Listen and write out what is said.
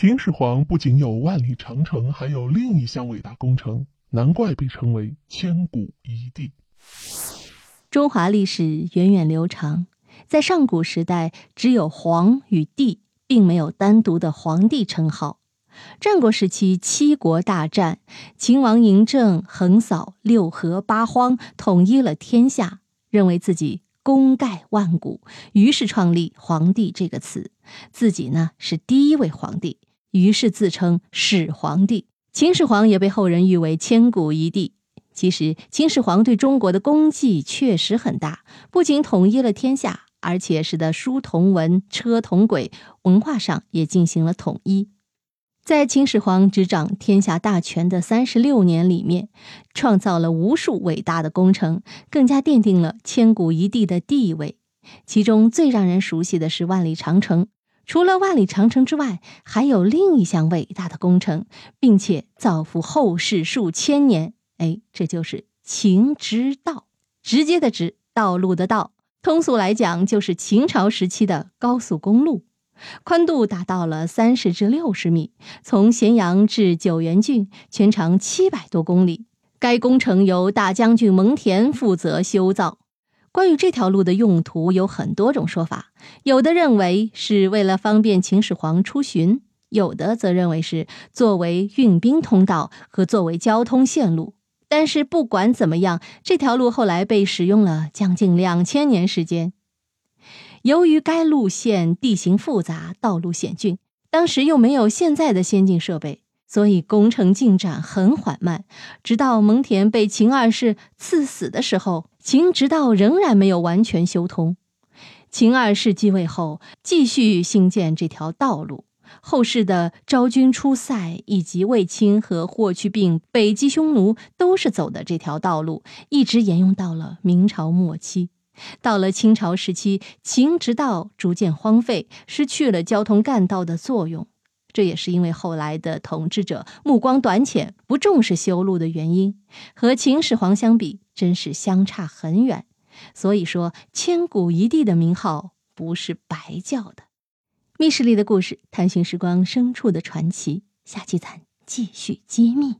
秦始皇不仅有万里长城，还有另一项伟大工程，难怪被称为千古一帝。中华历史源远流长，在上古时代，只有皇与帝，并没有单独的皇帝称号。战国时期，七国大战，秦王嬴政横扫六合八荒，统一了天下，认为自己功盖万古，于是创立“皇帝”这个词，自己呢是第一位皇帝，于是自称始皇帝。秦始皇也被后人誉为千古一帝。其实，秦始皇对中国的功绩确实很大，不仅统一了天下，而且使得书同文、车同轨，文化上也进行了统一。在秦始皇执掌天下大权的三十六年里面，创造了无数伟大的工程，更加奠定了千古一帝的地位。其中最让人熟悉的是万里长城。除了万里长城之外，还有另一项伟大的工程，并且造福后世数千年。哎，这就是秦直道，直接的直，道路的道。通俗来讲，就是秦朝时期的高速公路，宽度达到了三十至六十米，从咸阳至九原郡，全长七百多公里。该工程由大将军蒙恬负责修造。关于这条路的用途，有很多种说法，有的认为是为了方便秦始皇出巡，有的则认为是作为运兵通道和作为交通线路。但是不管怎么样，这条路后来被使用了将近两千年时间。由于该路线地形复杂，道路险峻，当时又没有现在的先进设备，所以工程进展很缓慢。直到蒙恬被秦二世赐死的时候，秦直道仍然没有完全修通。秦二世继位后，继续兴建这条道路。后世的昭君出塞，以及卫青和霍去病北击匈奴，都是走的这条道路，一直沿用到了明朝末期。到了清朝时期，秦直道逐渐荒废，失去了交通干道的作用。这也是因为后来的统治者目光短浅，不重视修路的原因。和秦始皇相比，真是相差很远。所以说，千古一帝的名号不是白叫的。密室里的故事，探寻时光深处的传奇。下期咱继续揭秘。